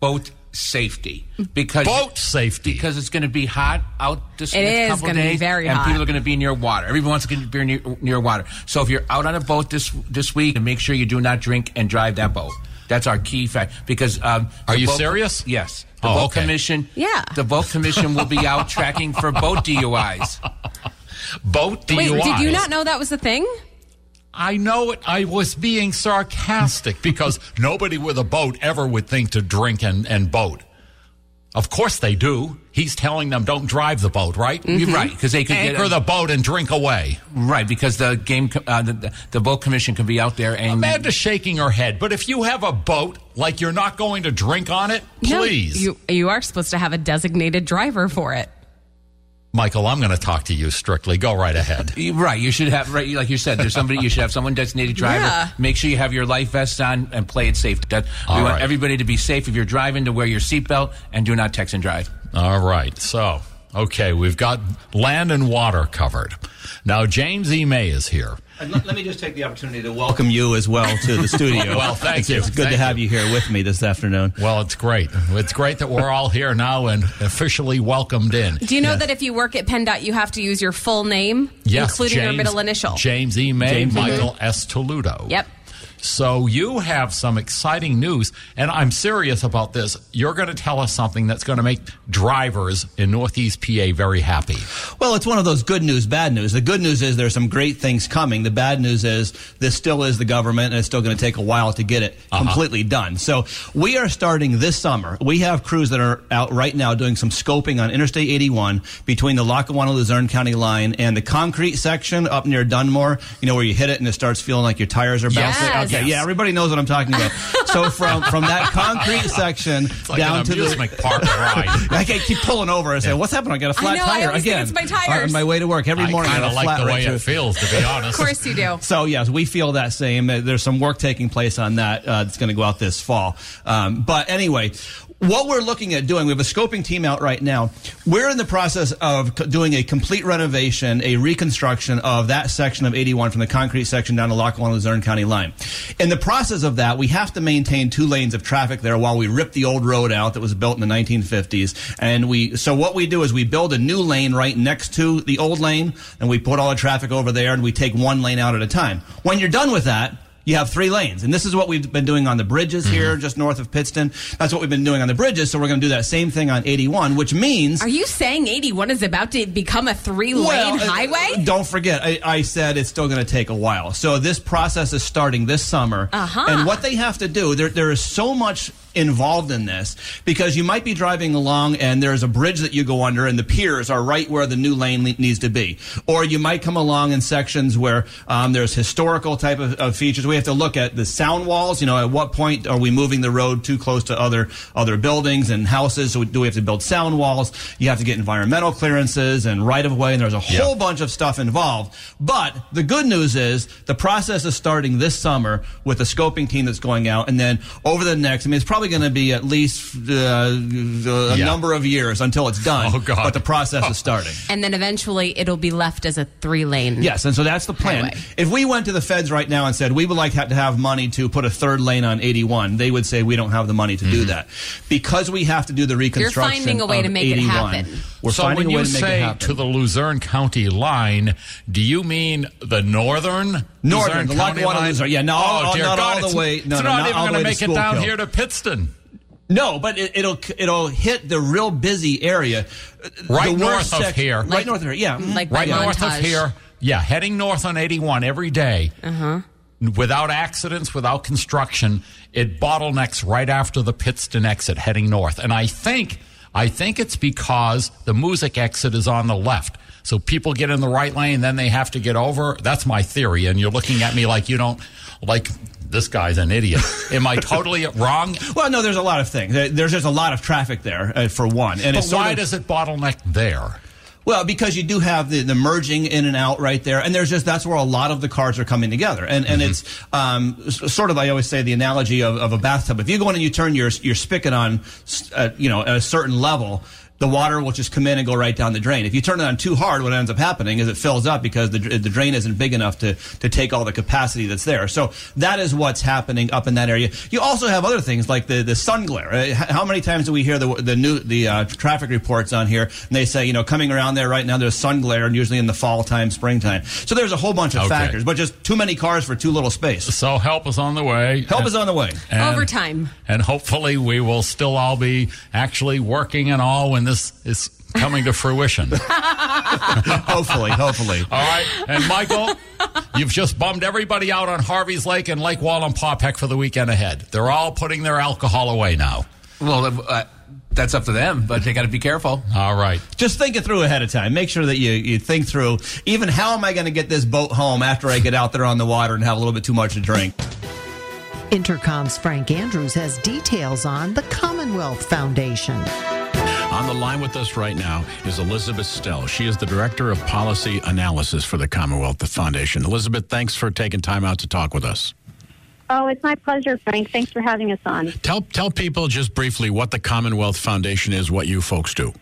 [SPEAKER 10] boat safety because
[SPEAKER 9] boat safety
[SPEAKER 10] because it's going to be hot out this
[SPEAKER 12] It
[SPEAKER 10] next
[SPEAKER 12] is
[SPEAKER 10] couple
[SPEAKER 12] gonna be
[SPEAKER 10] days,
[SPEAKER 12] very
[SPEAKER 10] and
[SPEAKER 12] hot.
[SPEAKER 10] people are going to be near water. Everyone wants to be near, near water. So if you're out on a boat this this week, and make sure you do not drink and drive that boat. That's our key fact. Because um,
[SPEAKER 9] Are you
[SPEAKER 10] boat-
[SPEAKER 9] serious?
[SPEAKER 10] Yes. The
[SPEAKER 9] Oh,
[SPEAKER 10] boat
[SPEAKER 9] okay.
[SPEAKER 10] commission.
[SPEAKER 12] Yeah.
[SPEAKER 10] The boat commission will be out tracking for boat DUIs.
[SPEAKER 9] Boat DUIs.
[SPEAKER 12] Wait, did you not know that was the thing?
[SPEAKER 9] I know it. I was being sarcastic because nobody with a boat ever would think to drink and, and boat. Of course they do. He's telling them don't drive the boat, right?
[SPEAKER 10] Mhm. Right, 'cause they could get
[SPEAKER 9] anchor
[SPEAKER 10] a-
[SPEAKER 9] the boat and drink away.
[SPEAKER 10] Right, because the game, uh, the, the, the boat commission can be out there and
[SPEAKER 9] Amanda's shaking her head, but if you have a boat, like you're not going to drink on it,
[SPEAKER 12] No,
[SPEAKER 9] please.
[SPEAKER 12] you you are supposed to have a designated driver for it.
[SPEAKER 9] Michael, I'm going to talk to you strictly. Go right ahead.
[SPEAKER 10] Right, you should have right, like you said. There's somebody you should have someone designated driver.
[SPEAKER 12] Yeah.
[SPEAKER 10] Make sure you have your life vest on and play it safe. That we
[SPEAKER 9] All
[SPEAKER 10] want
[SPEAKER 9] right.
[SPEAKER 10] everybody to be safe if you're driving to wear your seatbelt and do not text and drive.
[SPEAKER 9] All right. So, okay, we've got land and water covered. Now, James E. May is here.
[SPEAKER 11] And let, let me just take the opportunity to welcome you as well to the studio.
[SPEAKER 9] Well, thank
[SPEAKER 11] it's,
[SPEAKER 9] you.
[SPEAKER 11] It's good
[SPEAKER 9] Thank
[SPEAKER 11] to have you. here with me this afternoon.
[SPEAKER 9] Well, it's great. It's great that we're all here now and officially welcomed in.
[SPEAKER 12] Do you know that if you work at PennDOT, you have to use your full name,
[SPEAKER 9] Yes,
[SPEAKER 12] including your middle initial?
[SPEAKER 9] James E. May,
[SPEAKER 12] James E. May.
[SPEAKER 9] Michael S. Taluto.
[SPEAKER 12] Yep.
[SPEAKER 9] So you have some exciting news, and I'm serious about this. You're going to tell us something that's going to make drivers in Northeast PA very happy.
[SPEAKER 11] Well, it's one of those good news, bad news. The good news is there's some great things coming. The bad news is this still is the government, and it's still going to take a while to get it
[SPEAKER 9] Uh-huh.
[SPEAKER 11] completely done. So we are starting this summer. We have crews that are out right now doing some scoping on Interstate 81 between the Lackawanna Luzerne County line and the concrete section up near Dunmore. You know where you hit it and it starts feeling like your tires are bouncing.
[SPEAKER 9] Yes.
[SPEAKER 11] Okay, yeah, everybody knows what I'm talking about. so from from that concrete section
[SPEAKER 9] like
[SPEAKER 11] down
[SPEAKER 9] an
[SPEAKER 11] to
[SPEAKER 9] amusement
[SPEAKER 11] the
[SPEAKER 9] park ride.
[SPEAKER 11] I can't keep pulling over and say, "What's happened? I got a flat
[SPEAKER 12] know, I
[SPEAKER 11] tire
[SPEAKER 12] think
[SPEAKER 11] again."
[SPEAKER 12] it's my tires.
[SPEAKER 11] On my way to work every morning. I
[SPEAKER 9] kind
[SPEAKER 11] got
[SPEAKER 9] of like
[SPEAKER 11] flat
[SPEAKER 9] the way it feels, to be honest.
[SPEAKER 12] Of course you do.
[SPEAKER 11] So yes, we feel that same. There's some work taking place on that. Uh, that's going to go out this fall. Um, but anyway, what we're looking at doing, we have a scoping team out right now. We're in the process of doing a complete renovation, a reconstruction of that section of 81 from the concrete section down to Lock Lackawanna Luzerne County line. In the process of that, we have to maintain two lanes of traffic there while we rip the old road out that was built in the 1950s. And we, so what we do is we build a new lane right next to the old lane, and we put all the traffic over there, and we take one lane out at a time. When you're done with that, you have three lanes. And this is what we've been doing on the bridges here, just north of Pittston. That's what we've been doing on the bridges. So we're going to do that same thing on 81, which means.
[SPEAKER 12] Are you saying 81 is about to become a three lane
[SPEAKER 11] Well, uh,
[SPEAKER 12] highway?
[SPEAKER 11] Don't forget, I, I said it's still going to take a while. So this process is starting this summer.
[SPEAKER 12] Uh-huh.
[SPEAKER 11] And what they have to do, there, there is so much involved in this because you might be driving along and there's a bridge that you go under and the piers are right where the new lane le- needs to be. Or you might come along in sections where um, there's historical type of, of features. We have to look at the sound walls. You know, at what point are we moving the road too close to other other buildings and houses? So do we have to build sound walls? You have to get environmental clearances and right of way, and there's a whole bunch of stuff involved. But the good news is the process is starting this summer with a scoping team that's going out, and then over the next, I mean, it's probably going to be at least uh, a
[SPEAKER 9] Yeah.
[SPEAKER 11] number of years until it's done.
[SPEAKER 9] Oh, God.
[SPEAKER 11] But the process is starting.
[SPEAKER 12] And then eventually it'll be left as a three lane.
[SPEAKER 11] Yes, and so that's the plan.
[SPEAKER 12] Highway.
[SPEAKER 11] If we went to the feds right now and said we would like to have money to put a third lane on 81, they would say we don't have the money to do that because we have to do the reconstruction.
[SPEAKER 12] You're finding a way
[SPEAKER 11] of
[SPEAKER 12] to make it happen.
[SPEAKER 11] We're
[SPEAKER 9] so
[SPEAKER 11] finding
[SPEAKER 9] when
[SPEAKER 11] a way
[SPEAKER 9] you
[SPEAKER 11] to make it
[SPEAKER 9] say
[SPEAKER 11] happen.
[SPEAKER 9] to the Luzerne County line, do you mean the northern
[SPEAKER 11] Northern,
[SPEAKER 9] Luzerne
[SPEAKER 11] the
[SPEAKER 9] County
[SPEAKER 11] Lackawanna
[SPEAKER 9] line?
[SPEAKER 11] Luzerne. Yeah, no,
[SPEAKER 9] oh,
[SPEAKER 11] all-
[SPEAKER 9] dear
[SPEAKER 11] not
[SPEAKER 9] God,
[SPEAKER 11] all the way- no,
[SPEAKER 9] it's
[SPEAKER 11] no,
[SPEAKER 9] not
[SPEAKER 11] not
[SPEAKER 9] even going to make it
[SPEAKER 11] Schuylkill.
[SPEAKER 9] down here to Pittston.
[SPEAKER 11] No, but it, it'll it'll hit the real busy area,
[SPEAKER 9] Right
[SPEAKER 11] the
[SPEAKER 9] north of
[SPEAKER 11] sec-
[SPEAKER 9] here.
[SPEAKER 11] right north of here. Yeah, mhm.
[SPEAKER 12] Like
[SPEAKER 9] right
[SPEAKER 12] by
[SPEAKER 9] north of here. Yeah, heading north on 81 every day.
[SPEAKER 12] Uh-huh.
[SPEAKER 9] Without accidents, without construction, it bottlenecks right after the Pittston exit heading north. And I think I think it's because the Moosic exit is on the left. So people get in the right lane, then they have to get over. That's my theory. And you're looking at me like you don't like this guy's an idiot. Am I totally wrong?
[SPEAKER 11] Well, no, there's a lot of things. There's just a lot of traffic there uh, for one, and
[SPEAKER 9] But why
[SPEAKER 11] of-
[SPEAKER 9] does it bottleneck there?
[SPEAKER 11] Well, because you do have the, the merging in and out right there, and there's just that's where a lot of the cars are coming together, and and
[SPEAKER 9] Mm-hmm.
[SPEAKER 11] it's um, sort of I always say the analogy of, of a bathtub. If you go in and you turn your your spigot on, uh, you know, at a certain level. The water will just come in and go right down the drain. If you turn it on too hard, what ends up happening is it fills up because the, the drain isn't big enough to, to take all the capacity that's there. So that is what's happening up in that area. You also have other things like the, the sun glare. Uh, How many times do we hear the, the new, the uh, traffic reports on here and they say, you know, coming around there right now, there's sun glare and usually in the fall time, springtime. So there's a whole bunch of
[SPEAKER 9] Okay.
[SPEAKER 11] factors, but just too many cars for too little space.
[SPEAKER 9] So help is on the way.
[SPEAKER 11] Help is on the way.
[SPEAKER 9] And-
[SPEAKER 12] Overtime.
[SPEAKER 9] And hopefully we will still all be actually working and all when this is coming to fruition.
[SPEAKER 11] hopefully, hopefully.
[SPEAKER 9] All right. And Michael, you've just bummed everybody out on Harvey's Lake and Lake Wallenpaupack for the weekend ahead. They're all putting their alcohol away now.
[SPEAKER 10] Well, uh, that's up to them, but they got to be careful.
[SPEAKER 9] All right.
[SPEAKER 11] Just think it through ahead of time. Make sure that you, you think through even how am I going to get this boat home after I get out there on the water and have a little bit too much to drink.
[SPEAKER 2] Entercom's Frank Andrews has details on the Commonwealth Foundation.
[SPEAKER 13] On the line with us right now is Elizabeth Stelle. She is the Director of Policy Analysis for the Commonwealth Foundation. Elizabeth, thanks for taking time out to talk with us.
[SPEAKER 14] Oh, it's my pleasure, Frank. Thanks for having us on.
[SPEAKER 13] Tell tell people just briefly what the Commonwealth Foundation is, what you folks do.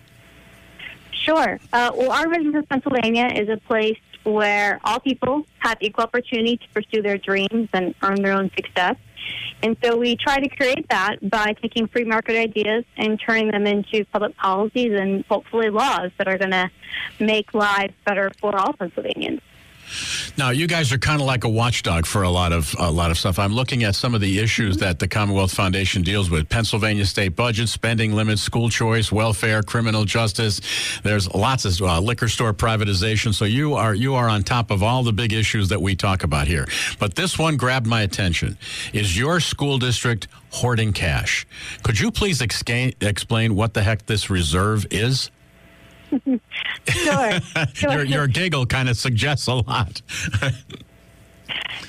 [SPEAKER 14] Sure. Uh, well, our vision for Pennsylvania is a place where all people have equal opportunity to pursue their dreams and earn their own success. And so we try to create that by taking free market ideas and turning them into public policies and hopefully laws that are going to make lives better for all Pennsylvanians.
[SPEAKER 13] Now, you guys are kind of like a watchdog for a lot of a lot of stuff. I'm looking at some of the issues that the Commonwealth Foundation deals with: Pennsylvania state budget, spending limits, school choice, welfare, criminal justice. There's lots of uh, liquor store privatization. So you are you are on top of all the big issues that we talk about here. But this one grabbed my attention: is your school district hoarding cash? Could you please exca- explain what the heck this reserve is?
[SPEAKER 14] Sure. sure.
[SPEAKER 13] your, your giggle kind of suggests a lot.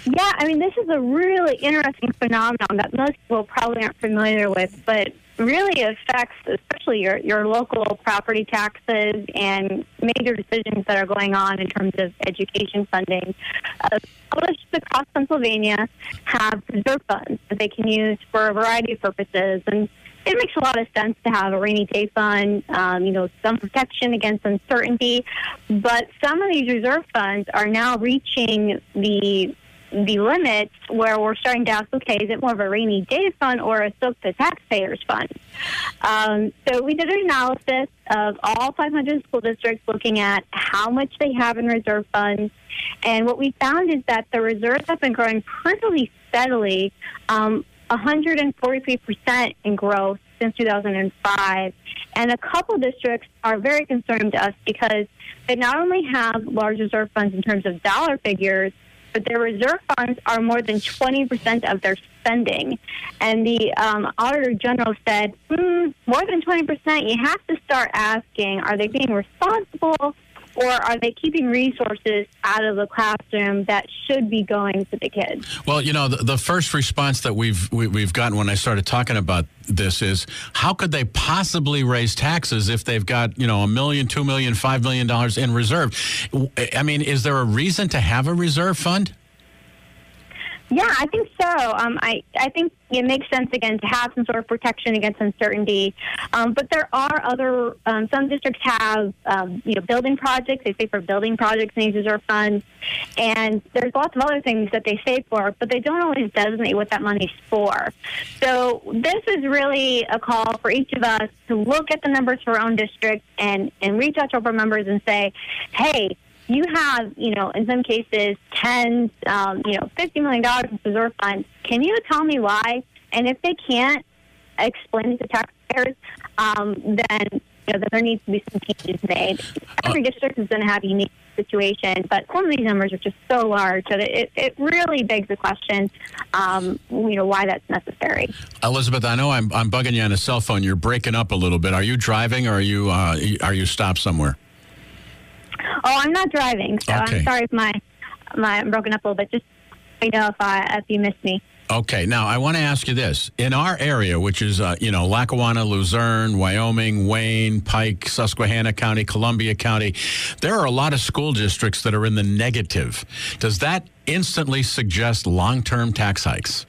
[SPEAKER 14] yeah, I mean, this is a really interesting phenomenon that most people probably aren't familiar with, but really affects especially your, your local property taxes and major decisions that are going on in terms of education funding. Uh, scholarships across Pennsylvania have reserve funds that they can use for a variety of purposes. And it makes a lot of sense to have a rainy day fund, um, you know, some protection against uncertainty. But some of these reserve funds are now reaching the the limits where we're starting to ask, okay, is it more of a rainy day fund or a soak the taxpayers fund? Um, so we did an analysis of all 500 school districts looking at how much they have in reserve funds. And what we found is that the reserves have been growing pretty steadily. Um, 143% in growth since 2005. And a couple districts are very concerned to us because they not only have large reserve funds in terms of dollar figures, but their reserve funds are more than 20% of their spending. And the um, Auditor General said, mm, more than 20%, you have to start asking, are they being responsible or are they keeping resources out of the classroom that should be going to the kids?
[SPEAKER 13] Well, you know, the, the first response that we've we, have we have gotten when I started talking about this is how could they possibly raise taxes if they've got you know a million, two million, five million dollars in reserve? I mean, is there a reason to have a reserve fund?
[SPEAKER 14] Yeah, I think so. Um, I I think it makes sense again to have some sort of protection against uncertainty. Um, but there are other um, some districts have um, you know building projects. They save for building projects and use reserve funds, and there's lots of other things that they save for, but they don't always designate what that money's for. So this is really a call for each of us to look at the numbers for our own district and and reach out to our members and say, hey you have, you know, in some cases, tens, um, you know, $50 million in reserve funds. Can you tell me why? And if they can't explain it to taxpayers, um, then, you know, then there needs to be some changes made. Every district is going to have a unique situation, but some of these numbers are just so large that it, it really begs the question, um, you know, why that's necessary.
[SPEAKER 13] Elizabeth, I know I'm, I'm bugging you on a cell phone. You're breaking up a little bit. Are you driving or are you, uh, are you stopped somewhere?
[SPEAKER 14] Oh, I'm not driving, so
[SPEAKER 13] Okay.
[SPEAKER 14] I'm sorry if my my I'm broken up a little bit. Just let me know if I if you missed me.
[SPEAKER 13] Okay, now I want to ask you this. In our area, which is, uh, you know, Lackawanna, Luzerne, Wyoming, Wayne, Pike, Susquehanna County, Columbia County, there are a lot of school districts that are in the negative. Does that instantly suggest long term tax hikes?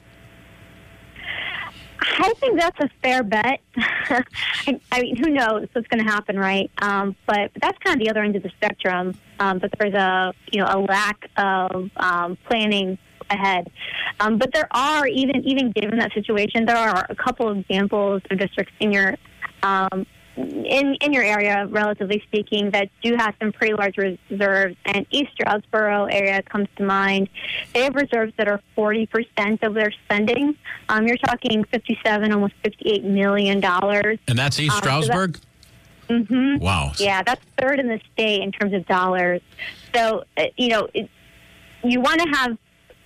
[SPEAKER 14] I think that's a fair bet. I, I mean, who knows what's going to happen, right? Um, but that's kind of the other end of the spectrum. Um, that there's a you know a lack of um, planning ahead. Um, but there are even even given that situation, there are a couple of examples of districts in your um, in in your area, relatively speaking, that do have some pretty large reserves. And East Stroudsburg area comes to mind. They have reserves that are forty percent of their spending. Um, you're talking fifty-seven, almost fifty-eight million dollars.
[SPEAKER 13] And that's East
[SPEAKER 14] Um, so that-
[SPEAKER 13] Stroudsburg?
[SPEAKER 14] hmm
[SPEAKER 13] Wow.
[SPEAKER 14] Yeah, that's third in the state in terms of dollars. So uh, you know, it, you want to have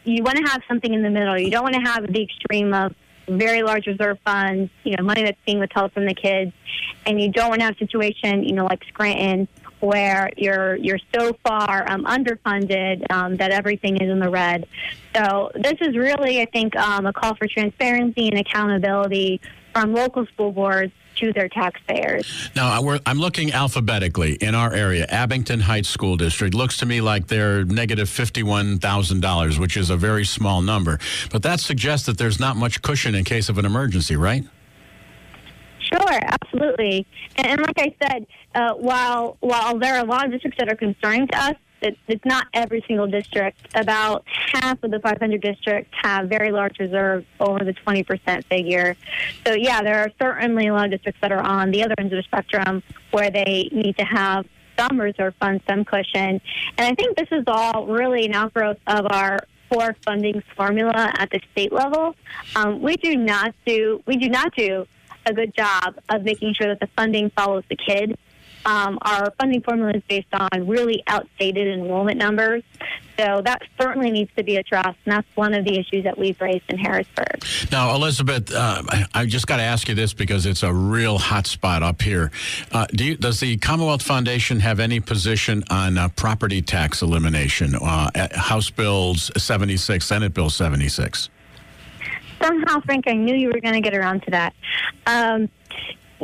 [SPEAKER 14] you want to have something in the middle. You don't want to have the extreme of very large reserve funds, you know, money that's being withheld from the kids, and you don't want to have a situation, you know, like Scranton, where you're you're so far um, underfunded um, that everything is in the red. So this is really, I think, um, a call for transparency and accountability from local school boards to their taxpayers.
[SPEAKER 13] Now, I'm looking alphabetically in our area. Abington Heights School District looks to me like they're negative $51,000, which is a very small number. But that suggests that there's not much cushion in case of an emergency, right?
[SPEAKER 14] Sure, absolutely. And, and like I said, uh, while while there are a lot of districts that are concerning to us, it, it's not every single district. About half of the 500 districts have very large reserves over the 20% figure. So yeah, there are certainly a lot of districts that are on the other end of the spectrum where they need to have some reserve funds, some cushion. And I think this is all really an outgrowth of our core funding formula at the state level. Um, we do not do we do not do a good job of making sure that the funding follows the kid. Um, our funding formula is based on really outdated enrollment numbers. So that certainly needs to be addressed, and that's one of the issues that we've raised in Harrisburg.
[SPEAKER 13] Now, Elizabeth, uh, I, I just got to ask you this because it's a real hot spot up here. Uh, do you, does the Commonwealth Foundation have any position on uh, property tax elimination? Uh, House Bills 76, Senate Bill 76?
[SPEAKER 14] Somehow, Frank, I knew you were going to get around to that. Um,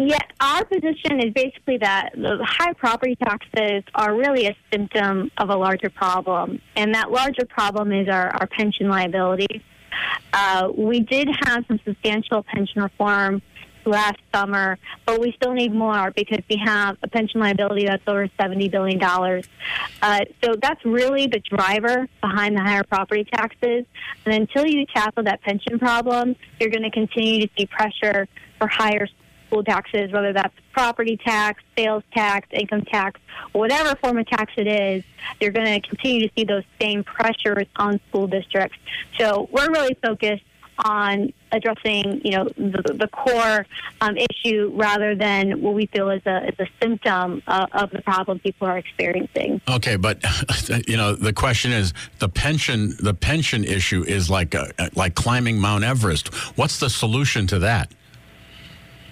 [SPEAKER 14] yeah, our position is basically that the high property taxes are really a symptom of a larger problem, and that larger problem is our, our pension liabilities. Uh, we did have some substantial pension reform last summer, but we still need more because we have a pension liability that's over $70 billion. Uh, so that's really the driver behind the higher property taxes. And until you tackle that pension problem, you're going to continue to see pressure for higher school taxes, whether that's property tax, sales tax, income tax, whatever form of tax it is, you're going to continue to see those same pressures on school districts. So we're really focused on addressing, you know, the, the core um, issue rather than what we feel is a, is a symptom uh, of the problem people are experiencing.
[SPEAKER 13] Okay, but you know the question is the pension. The pension issue is like a, like climbing Mount Everest. What's the solution to that?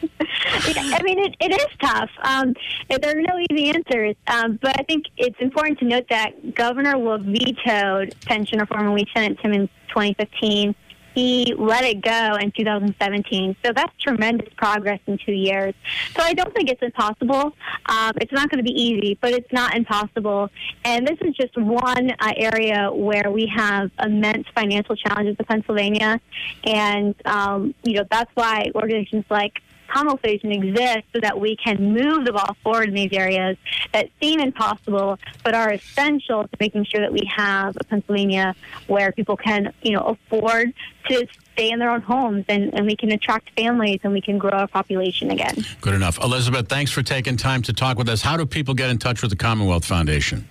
[SPEAKER 14] I mean, it, it is tough. Um, there are no easy answers, um, but I think it's important to note that Governor Wolf vetoed pension reform when we sent it to him in 2015. He let it go in 2017. So that's tremendous progress in two years. So I don't think it's impossible. Um, it's not going to be easy, but it's not impossible. And this is just one uh, area where we have immense financial challenges in Pennsylvania. And, um, you know, that's why organizations like Foundation exists so that we can move the ball forward in these areas that seem impossible but are essential to making sure that we have a Pennsylvania where people can, you know, afford to stay in their own homes and, and we can attract families and we can grow our population again.
[SPEAKER 13] Good enough. Elizabeth, thanks for taking time to talk with us. How do people get in touch with the Commonwealth Foundation?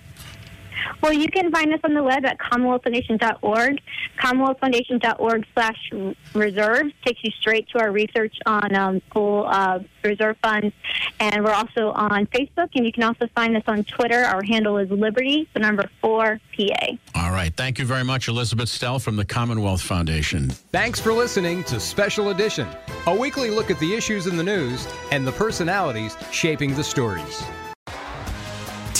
[SPEAKER 14] Well, you can find us on the web at commonwealthfoundation.org. Commonwealthfoundation.org slash reserves takes you straight to our research on um, school uh, reserve funds. And we're also on Facebook, and you can also find us on Twitter. Our handle is Liberty, the number 4 PA.
[SPEAKER 13] All right. Thank you very much, Elizabeth Stelle from the Commonwealth Foundation.
[SPEAKER 1] Thanks for listening to Special Edition, a weekly look at the issues in the news and the personalities shaping the stories.